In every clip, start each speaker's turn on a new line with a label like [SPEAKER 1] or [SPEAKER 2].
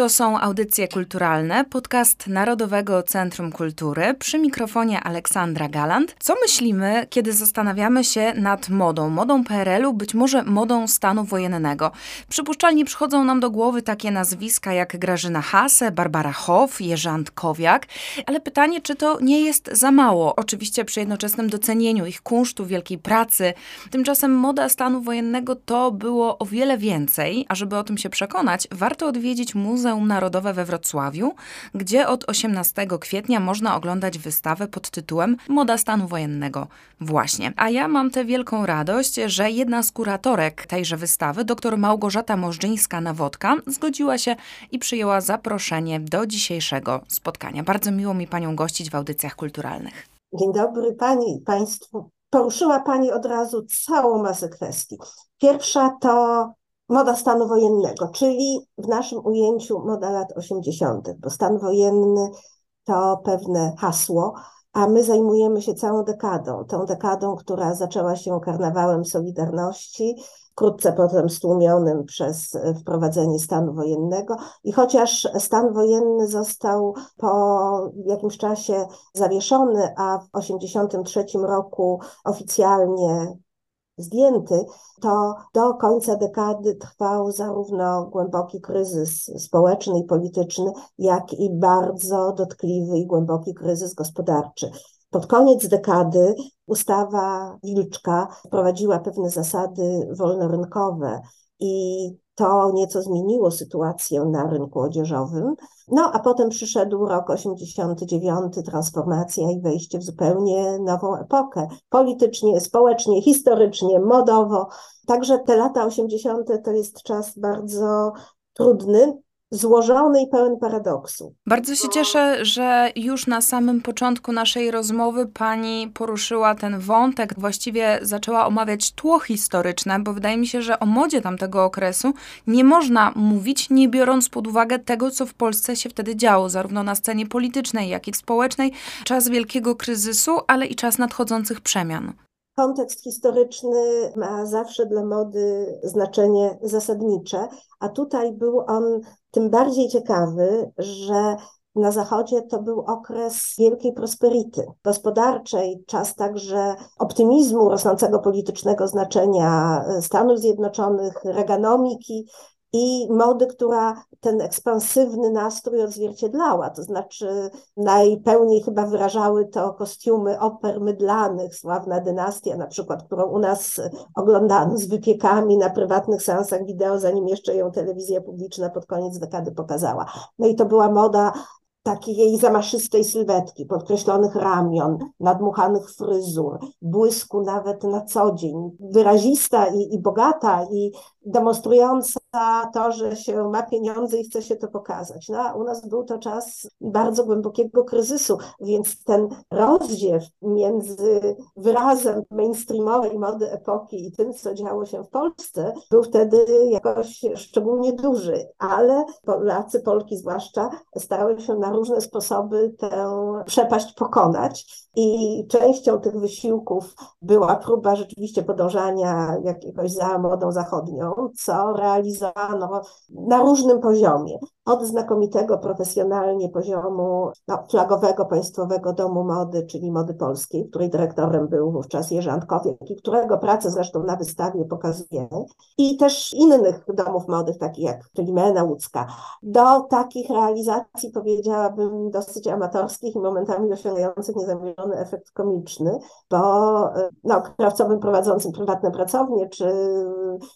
[SPEAKER 1] To są audycje kulturalne, podcast Narodowego Centrum Kultury. Przy mikrofonie Aleksandra Galant. Co myślimy, kiedy zastanawiamy się nad modą? Modą PRL-u, być może modą stanu wojennego. Przypuszczalnie przychodzą nam do głowy takie nazwiska jak Grażyna Hase, Barbara Hoff, Jerzy Antkowiak. Ale pytanie, czy to nie jest za mało? Oczywiście przy jednoczesnym docenieniu ich kunsztu, wielkiej pracy. Tymczasem moda stanu wojennego to było o wiele więcej. A żeby o tym się przekonać, warto odwiedzić muzeum Muzeum Narodowe we Wrocławiu, gdzie od 18 kwietnia można oglądać wystawę pod tytułem Moda stanu wojennego. Właśnie. A ja mam tę wielką radość, że jedna z kuratorek tejże wystawy, dr Małgorzata Możdżyńska-Nawodka, zgodziła się i przyjęła zaproszenie do dzisiejszego spotkania. Bardzo miło mi Panią gościć w audycjach kulturalnych.
[SPEAKER 2] Dzień dobry Pani i Państwu. Poruszyła Pani od razu całą masę kwestii. Pierwsza to moda stanu wojennego, czyli w naszym ujęciu moda lat 80., bo stan wojenny to pewne hasło, a my zajmujemy się całą dekadą, tą dekadą, która zaczęła się karnawałem Solidarności, wkrótce potem stłumionym przez wprowadzenie stanu wojennego. I chociaż stan wojenny został po jakimś czasie zawieszony, a w 1983 roku oficjalnie zdjęty, to do końca dekady trwał zarówno głęboki kryzys społeczny i polityczny, jak i bardzo dotkliwy i głęboki kryzys gospodarczy. Pod koniec dekady ustawa Wilczka wprowadziła pewne zasady wolnorynkowe i to nieco zmieniło sytuację na rynku odzieżowym. No a potem przyszedł rok 89, transformacja i wejście w zupełnie nową epokę. Politycznie, społecznie, historycznie, modowo. Także te lata 80. to jest czas bardzo trudny, złożony i pełen paradoksu.
[SPEAKER 1] Bardzo się cieszę, że już na samym początku naszej rozmowy pani poruszyła ten wątek, właściwie zaczęła omawiać tło historyczne, bo wydaje mi się, że o modzie tamtego okresu nie można mówić, nie biorąc pod uwagę tego, co w Polsce się wtedy działo, zarówno na scenie politycznej, jak i społecznej. Czas wielkiego kryzysu, ale i czas nadchodzących przemian
[SPEAKER 2] kontekst historyczny ma zawsze dla mody znaczenie zasadnicze, a tutaj był on tym bardziej ciekawy, że na Zachodzie to był okres wielkiej prosperity gospodarczej, czas także optymizmu, rosnącego politycznego znaczenia Stanów Zjednoczonych, reganomiki, i mody, która ten ekspansywny nastrój odzwierciedlała. To znaczy, najpełniej chyba wyrażały to kostiumy oper mydlanych, sławna dynastia, na przykład, którą u nas oglądano z wypiekami na prywatnych seansach wideo, zanim jeszcze ją telewizja publiczna pod koniec dekady pokazała. No i to była moda takiej jej zamaszystej sylwetki, podkreślonych ramion, nadmuchanych fryzur, błysku nawet na co dzień, wyrazista i, i bogata i demonstrująca to, że się ma pieniądze i chce się to pokazać. No, a u nas był to czas bardzo głębokiego kryzysu, więc ten rozdziew między wyrazem mainstreamowej mody epoki i tym, co działo się w Polsce, był wtedy jakoś szczególnie duży, ale Polacy, Polki zwłaszcza, starały się na różne sposoby tę przepaść pokonać. I częścią tych wysiłków była próba rzeczywiście podążania jakiegoś za modą zachodnią, co realizowano na różnym poziomie od znakomitego profesjonalnie poziomu no, flagowego Państwowego Domu Mody, czyli Mody Polskiej, której dyrektorem był wówczas Jerzy Antkowiek i którego pracę zresztą na wystawie pokazujemy, i też innych domów mody, takich jak Filimena Łódzka, do takich realizacji powiedziałabym dosyć amatorskich i momentami osiągających niezamierzony efekt komiczny, bo no, krawcowym prowadzącym prywatne pracownie, czy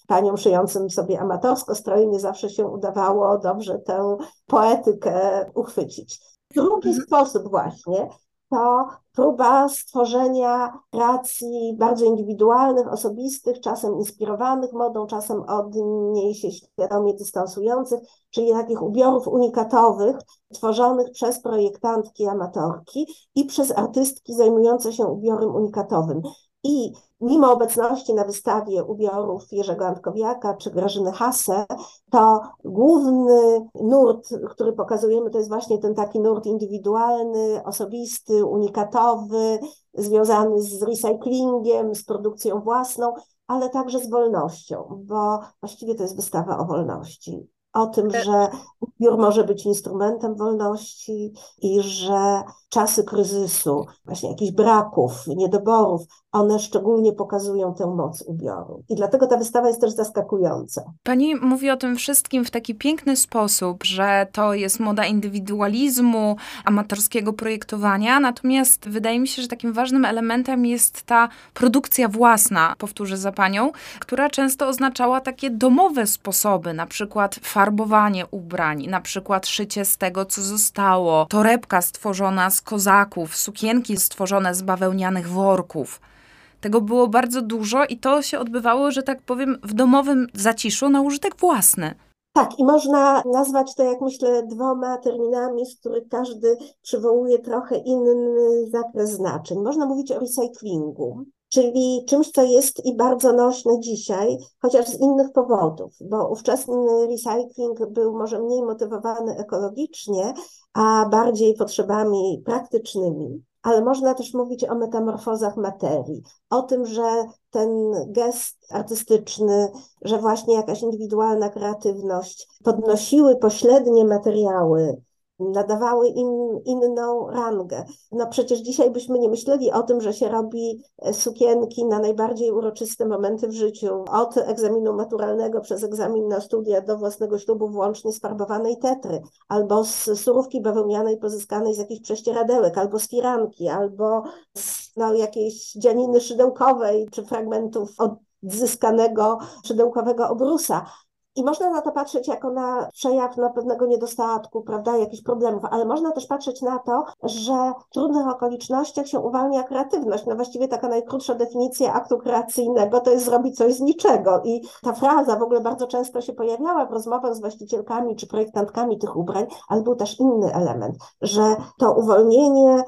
[SPEAKER 2] paniom szyjącym sobie amatorsko stroje nie zawsze się udawało dobrze tę poetykę uchwycić. Drugi mhm. sposób właśnie to próba stworzenia racji bardzo indywidualnych, osobistych, czasem inspirowanych modą, czasem od niej się świadomie dystansujących, czyli takich ubiorów unikatowych, tworzonych przez projektantki, amatorki i przez artystki zajmujące się ubiorem unikatowym. I mimo obecności na wystawie ubiorów Jerzego Antkowiaka czy Grażyny Hase, to główny nurt, który pokazujemy, to jest właśnie ten taki nurt indywidualny, osobisty, unikatowy, związany z recyklingiem, z produkcją własną. ale także z wolnością, bo właściwie to jest wystawa o wolności o tym, e- że ubiór może być instrumentem wolności i że czasy kryzysu, właśnie jakichś braków, niedoborów, one szczególnie pokazują tę moc ubioru. I dlatego ta wystawa jest też zaskakująca.
[SPEAKER 1] Pani mówi o tym wszystkim w taki piękny sposób, że to jest moda indywidualizmu, amatorskiego projektowania, natomiast wydaje mi się, że takim ważnym elementem jest ta produkcja własna, powtórzę za panią, która często oznaczała takie domowe sposoby, na przykład farbowanie ubrań, na przykład szycie z tego, co zostało, torebka stworzona z kozaków, sukienki stworzone z bawełnianych worków. Tego było bardzo dużo i to się odbywało, że tak powiem, w domowym zaciszu na użytek własny.
[SPEAKER 2] Tak, i można nazwać to, jak myślę, dwoma terminami, z których każdy przywołuje trochę inny zakres znaczeń. Można mówić o recyklingu, czyli czymś, co jest i bardzo nośne dzisiaj, chociaż z innych powodów, bo ówczesny recycling był może mniej motywowany ekologicznie, a bardziej potrzebami praktycznymi ale można też mówić o metamorfozach materii, o tym, że ten gest artystyczny, że właśnie jakaś indywidualna kreatywność podnosiły pośrednie materiały, nadawały im inną rangę. No przecież dzisiaj byśmy nie myśleli o tym, że się robi e, sukienki na najbardziej uroczyste momenty w życiu, od egzaminu maturalnego przez egzamin na studia do własnego ślubu włącznie z farbowanej tetry, albo z surówki bawełnianej pozyskanej z jakichś prześcieradełek, albo z firanki, albo z no, jakiejś dzianiny szydełkowej, czy fragmentów odzyskanego szydełkowego obrusa. I można na to patrzeć jako na przejaw no, pewnego niedostatku, prawda, jakichś problemów, ale można też patrzeć na to, że w trudnych okolicznościach się uwalnia kreatywność. No właściwie taka najkrótsza definicja aktu kreacyjnego to jest zrobić coś z niczego. I ta fraza w ogóle bardzo często się pojawiała w rozmowach z właścicielkami czy projektantkami tych ubrań, ale był też inny element, że to uwolnienie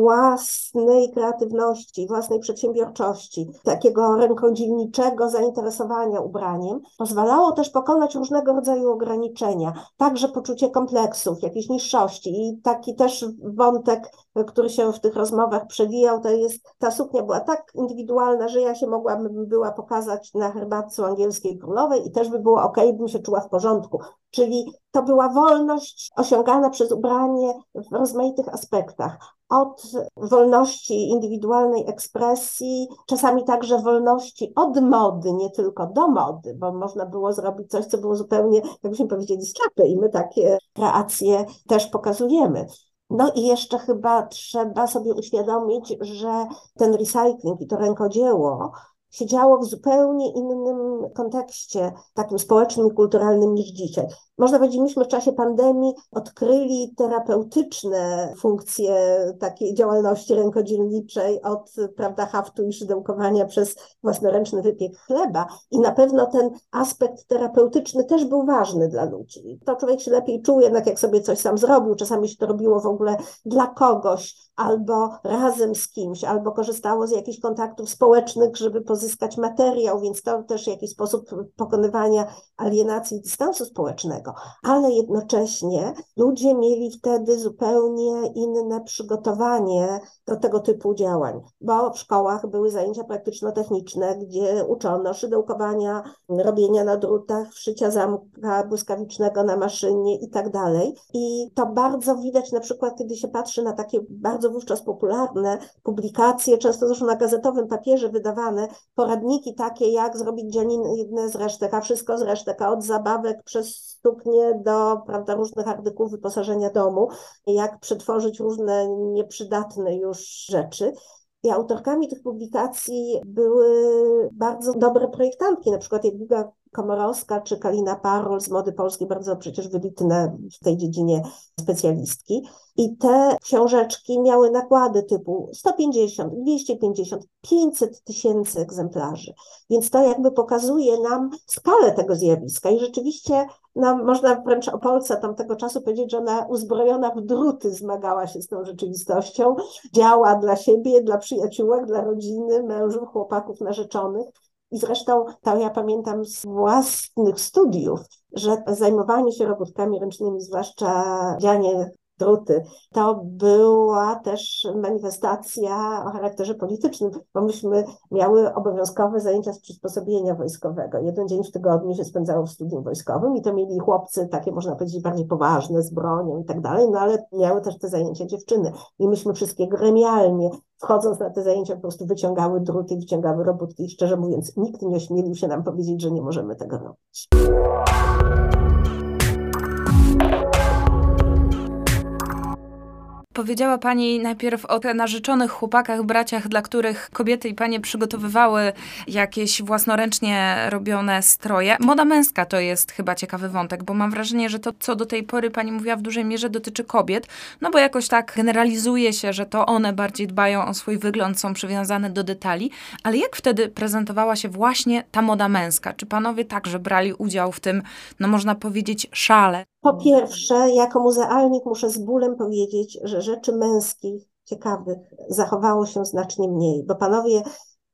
[SPEAKER 2] własnej kreatywności, własnej przedsiębiorczości, takiego rękodzielniczego zainteresowania ubraniem pozwalało też pokonać różnego rodzaju ograniczenia, także poczucie kompleksów, jakiejś niższości i taki też wątek, który się w tych rozmowach przewijał, to jest, ta suknia była tak indywidualna, że ja się mogłabym była pokazać na herbatce angielskiej królowej i też by było ok, bym się czuła w porządku. Czyli to była wolność osiągana przez ubranie w rozmaitych aspektach. Od wolności indywidualnej ekspresji, czasami także wolności od mody, nie tylko do mody, bo można było zrobić coś, co było zupełnie, jakbyśmy powiedzieli, z czapy i my takie kreacje też pokazujemy. No i jeszcze chyba trzeba sobie uświadomić, że ten recycling i to rękodzieło się działo w zupełnie innym kontekście, takim społecznym i kulturalnym niż dzisiaj. Można powiedzieć, myśmy w czasie pandemii odkryli terapeutyczne funkcje takiej działalności rękodzielniczej od prawda, haftu i szydełkowania przez własnoręczny wypiek chleba. I na pewno ten aspekt terapeutyczny też był ważny dla ludzi. To człowiek się lepiej czuł, jednak jak sobie coś sam zrobił. Czasami się to robiło w ogóle dla kogoś, albo razem z kimś, albo korzystało z jakichś kontaktów społecznych, żeby pozyskać materiał, więc to też jakiś sposób pokonywania alienacji i dystansu społecznego. Ale jednocześnie ludzie mieli wtedy zupełnie inne przygotowanie do tego typu działań, bo w szkołach były zajęcia praktyczno-techniczne, gdzie uczono szydełkowania, robienia na drutach, wszycia zamka błyskawicznego na maszynie i tak dalej. I to bardzo widać na przykład, kiedy się patrzy na takie bardzo wówczas popularne publikacje, często zresztą na gazetowym papierze wydawane, poradniki takie, jak zrobić dzianinę z resztek, a wszystko z resztek, a od zabawek przez stuknie do prawda, różnych artykułów wyposażenia domu, jak przetworzyć różne nieprzydatne już rzeczy. I autorkami tych publikacji były bardzo dobre projektantki, na przykład Jadwiga Komorowska czy Kalina Parol z mody polskiej, bardzo przecież wybitne w tej dziedzinie specjalistki. I te książeczki miały nakłady typu 150, 250, 500 tysięcy egzemplarzy. Więc to jakby pokazuje nam skalę tego zjawiska. I rzeczywiście no, można wręcz o Polsce tamtego czasu powiedzieć, że ona uzbrojona w druty zmagała się z tą rzeczywistością, działa dla siebie, dla przyjaciółek, dla rodziny, mężów, chłopaków, narzeczonych. I zresztą to ja pamiętam z własnych studiów, że zajmowanie się robótkami ręcznymi, zwłaszcza dzianie druty. To była też manifestacja o charakterze politycznym, bo myśmy miały obowiązkowe zajęcia z przysposobienia wojskowego. Jeden dzień w tygodniu się spędzało w studium wojskowym i to mieli chłopcy takie, można powiedzieć, bardziej poważne, z bronią i tak dalej, no ale miały też te zajęcia dziewczyny. I myśmy wszystkie gremialnie, wchodząc na te zajęcia, po prostu wyciągały druty, wyciągały robótki i szczerze mówiąc, nikt nie ośmielił się nam powiedzieć, że nie możemy tego robić.
[SPEAKER 1] Powiedziała Pani najpierw o narzeczonych chłopakach, braciach, dla których kobiety i panie przygotowywały jakieś własnoręcznie robione stroje. Moda męska to jest chyba ciekawy wątek, bo mam wrażenie, że to, co do tej pory Pani mówiła, w dużej mierze dotyczy kobiet, no bo jakoś tak generalizuje się, że to one bardziej dbają o swój wygląd, są przywiązane do detali. Ale jak wtedy prezentowała się właśnie ta moda męska? Czy Panowie także brali udział w tym, no można powiedzieć, szale?
[SPEAKER 2] Po pierwsze, jako muzealnik muszę z bólem powiedzieć, że rzeczy męskich, ciekawych, zachowało się znacznie mniej, bo panowie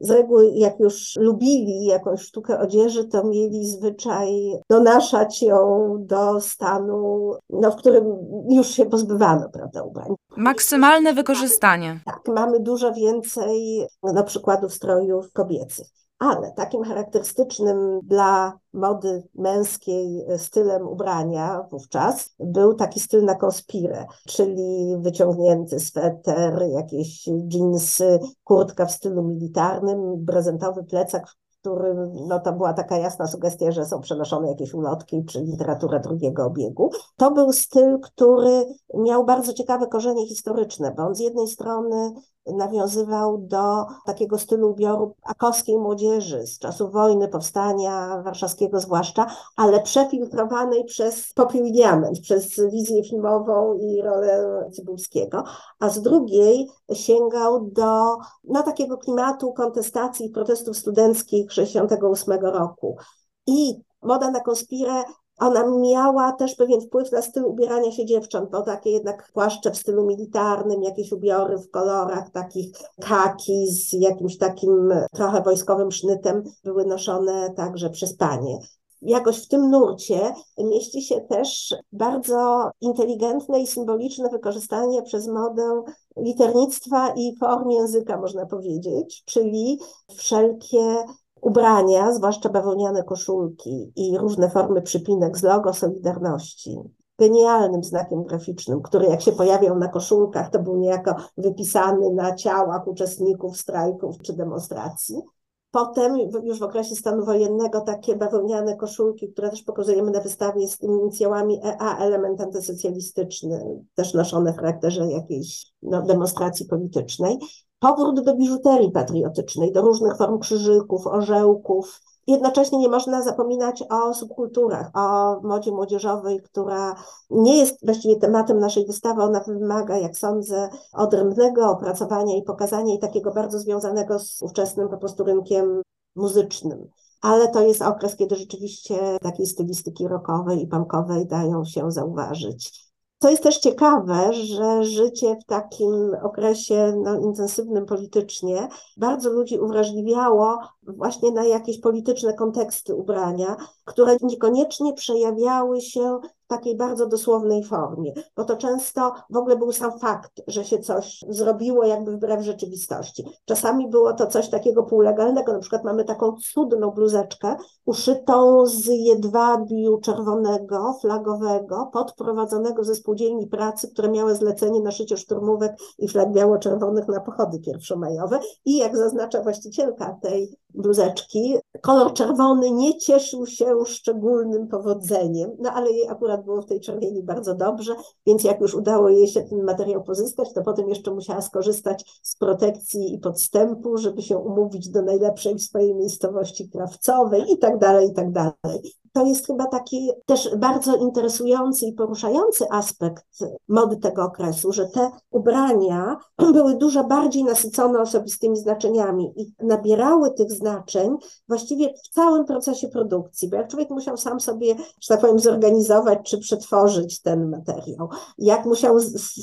[SPEAKER 2] z reguły, jak już lubili jakąś sztukę odzieży, to mieli zwyczaj donaszać ją do stanu, no, w którym już się pozbywano, prawda, ubrań.
[SPEAKER 1] Maksymalne wykorzystanie.
[SPEAKER 2] Tak, mamy dużo więcej no, przykładów strojów kobiecych. Ale takim charakterystycznym dla mody męskiej stylem ubrania wówczas był taki styl na konspirę, czyli wyciągnięty sweter, jakieś dżinsy, kurtka w stylu militarnym, prezentowy plecak, którym no, to była taka jasna sugestia, że są przenoszone jakieś ulotki czy literatura drugiego obiegu. To był styl, który miał bardzo ciekawe korzenie historyczne, bo on z jednej strony nawiązywał do takiego stylu ubioru akowskiej młodzieży z czasów wojny, powstania warszawskiego zwłaszcza, ale przefiltrowanej przez popiół i diament, przez wizję filmową i rolę Cybulskiego, a z drugiej sięgał do no, takiego klimatu kontestacji i protestów studenckich 68 roku. I moda na konspirę ona miała też pewien wpływ na styl ubierania się dziewcząt, bo takie jednak płaszcze w stylu militarnym, jakieś ubiory w kolorach takich kaki z jakimś takim trochę wojskowym sznytem były noszone także przez panie. Jakoś w tym nurcie mieści się też bardzo inteligentne i symboliczne wykorzystanie przez modę liternictwa i form języka, można powiedzieć, czyli wszelkie ubrania, zwłaszcza bawełniane koszulki i różne formy przypinek z logo Solidarności, genialnym znakiem graficznym, który jak się pojawiał na koszulkach, to był niejako wypisany na ciałach uczestników strajków czy demonstracji. Potem, już w okresie stanu wojennego, takie bawełniane koszulki, które też pokazujemy na wystawie z tymi inicjałami EA, element antysocjalistyczny, też noszone w charakterze jakiejś no, demonstracji politycznej powrót do biżuterii patriotycznej, do różnych form krzyżyków, orzełków. Jednocześnie nie można zapominać o subkulturach, o modzie młodzieżowej, która nie jest właściwie tematem naszej wystawy. Ona wymaga, jak sądzę, odrębnego opracowania i pokazania i takiego bardzo związanego z ówczesnym po prostu rynkiem muzycznym. Ale to jest okres, kiedy rzeczywiście takiej stylistyki rockowej i punkowej dają się zauważyć. To jest też ciekawe, że życie w takim okresie no, intensywnym politycznie bardzo ludzi uwrażliwiało właśnie na jakieś polityczne konteksty ubrania, które niekoniecznie przejawiały się w takiej bardzo dosłownej formie, bo to często w ogóle był sam fakt, że się coś zrobiło jakby wbrew rzeczywistości. Czasami było to coś takiego półlegalnego, na przykład mamy taką cudną bluzeczkę uszytą z jedwabiu czerwonego, flagowego, podprowadzonego ze spółdzielni pracy, które miały zlecenie na szycie szturmówek i flag biało-czerwonych na pochody pierwszomajowe i jak zaznacza właścicielka tej bluzeczki. Kolor czerwony nie cieszył się szczególnym powodzeniem, no ale jej akurat było w tej czerwieni bardzo dobrze, więc jak już udało jej się ten materiał pozyskać, to potem jeszcze musiała skorzystać z protekcji i podstępu, żeby się umówić do najlepszej w swojej miejscowości krawcowej i tak dalej, i tak dalej to jest chyba taki też bardzo interesujący i poruszający aspekt mody tego okresu, że te ubrania były dużo bardziej nasycone osobistymi znaczeniami i nabierały tych znaczeń, znaczeń właściwie w całym procesie produkcji, bo jak człowiek musiał sam sobie, że tak powiem, zorganizować czy przetworzyć ten materiał, jak musiał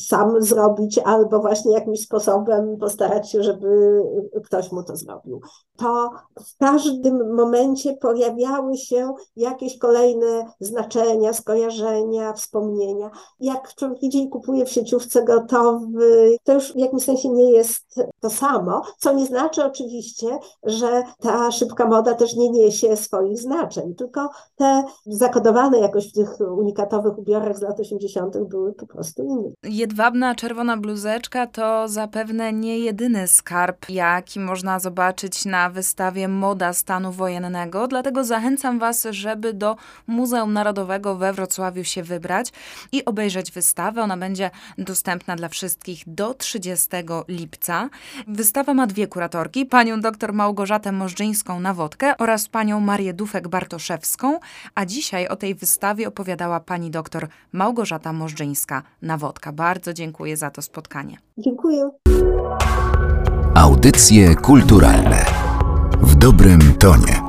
[SPEAKER 2] sam zrobić albo właśnie jakimś sposobem postarać się, żeby ktoś mu to zrobił, to w każdym momencie pojawiały się jakieś kolejne znaczenia, skojarzenia, wspomnienia. Jak człowiek idzie i kupuje w sieciówce gotowy, to już w jakimś sensie nie jest to samo, co nie znaczy oczywiście, że ta szybka moda też nie niesie swoich znaczeń, tylko te zakodowane jakoś w tych unikatowych ubiorach z lat 80. były po prostu inne.
[SPEAKER 1] Jedwabna czerwona bluzeczka to zapewne nie jedyny skarb, jaki można zobaczyć na wystawie Moda stanu wojennego, dlatego zachęcam Was, żeby do Muzeum Narodowego we Wrocławiu się wybrać i obejrzeć wystawę. Ona będzie dostępna dla wszystkich do 30 lipca. Wystawa ma dwie kuratorki, panią dr Małgorzatę Możdżyńską na wodkę oraz panią Marię Dufek-Bartoszewską, a dzisiaj o tej wystawie opowiadała pani dr Małgorzata Możdżyńska na wodka. Bardzo dziękuję za to spotkanie.
[SPEAKER 2] Dziękuję.
[SPEAKER 3] Audycje kulturalne w dobrym tonie.